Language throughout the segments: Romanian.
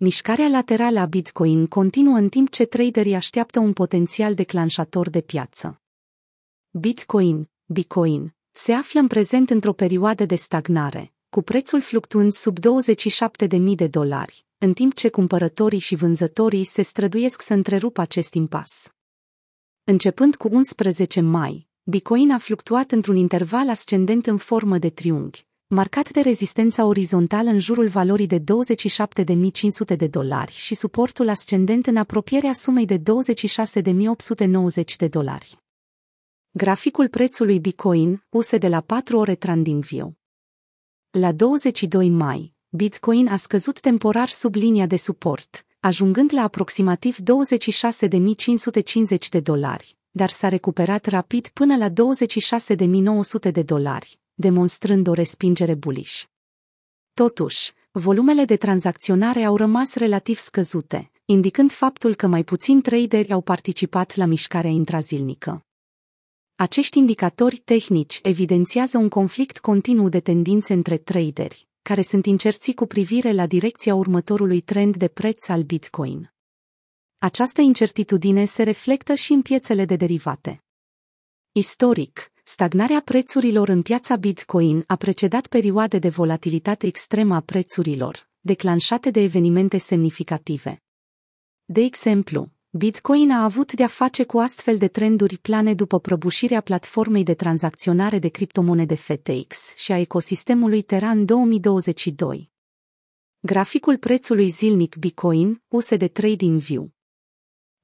Mișcarea laterală a Bitcoin continuă în timp ce traderii așteaptă un potențial declanșator de piață. Bitcoin, Bitcoin, se află în prezent într-o perioadă de stagnare, cu prețul fluctuând sub 27.000 de dolari, în timp ce cumpărătorii și vânzătorii se străduiesc să întrerupă acest impas. Începând cu 11 mai, Bitcoin a fluctuat într-un interval ascendent în formă de triunghi, marcat de rezistența orizontală în jurul valorii de 27.500 de dolari și suportul ascendent în apropierea sumei de 26.890 de dolari. Graficul prețului Bitcoin, use de la 4 ore TradingView. La 22 mai, Bitcoin a scăzut temporar sub linia de suport, ajungând la aproximativ 26.550 de dolari, dar s-a recuperat rapid până la 26.900 de dolari, demonstrând o respingere bullish. Totuși, volumele de tranzacționare au rămas relativ scăzute, indicând faptul că mai puțini traderi au participat la mișcarea intrazilnică. Acești indicatori tehnici evidențiază un conflict continuu de tendințe între traderi, care sunt incerți cu privire la direcția următorului trend de preț al Bitcoin. Această incertitudine se reflectă și în piețele de derivate. Istoric, stagnarea prețurilor în piața Bitcoin a precedat perioade de volatilitate extremă a prețurilor, declanșate de evenimente semnificative. De exemplu, Bitcoin a avut de-a face cu astfel de trenduri plane după prăbușirea platformei de tranzacționare de criptomonede FTX și a ecosistemului Terra în 2022. Graficul prețului zilnic Bitcoin, use de TradingView.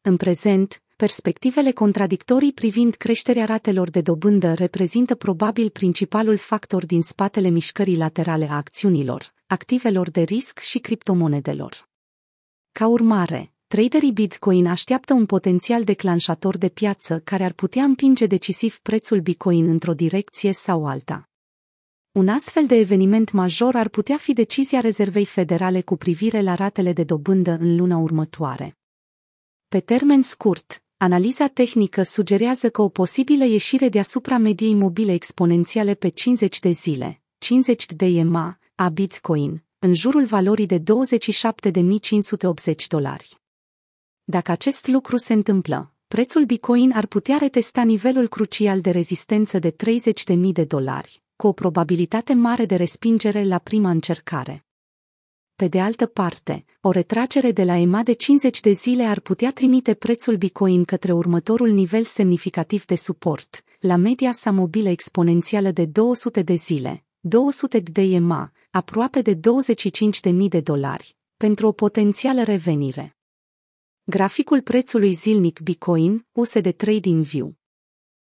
În prezent, perspectivele contradictorii privind creșterea ratelor de dobândă reprezintă probabil principalul factor din spatele mișcării laterale a acțiunilor, activelor de risc și criptomonedelor. Ca urmare, traderii Bitcoin așteaptă un potențial declanșator de piață care ar putea împinge decisiv prețul Bitcoin într-o direcție sau alta. Un astfel de eveniment major ar putea fi decizia Rezervei Federale cu privire la ratele de dobândă în luna următoare. Pe termen scurt, analiza tehnică sugerează că o posibilă ieșire deasupra mediei mobile exponențiale pe 50 de zile, 50 de EMA, a Bitcoin, în jurul valorii de 27.580 dolari. Dacă acest lucru se întâmplă, prețul Bitcoin ar putea retesta nivelul crucial de rezistență de 30.000 de dolari, cu o probabilitate mare de respingere la prima încercare. Pe de altă parte, o retragere de la EMA de 50 de zile ar putea trimite prețul Bitcoin către următorul nivel semnificativ de suport, la media sa mobilă exponențială de 200 de zile, 200 de EMA, aproape de 25.000 de dolari, pentru o potențială revenire. Graficul prețului zilnic Bitcoin, use de TradingView.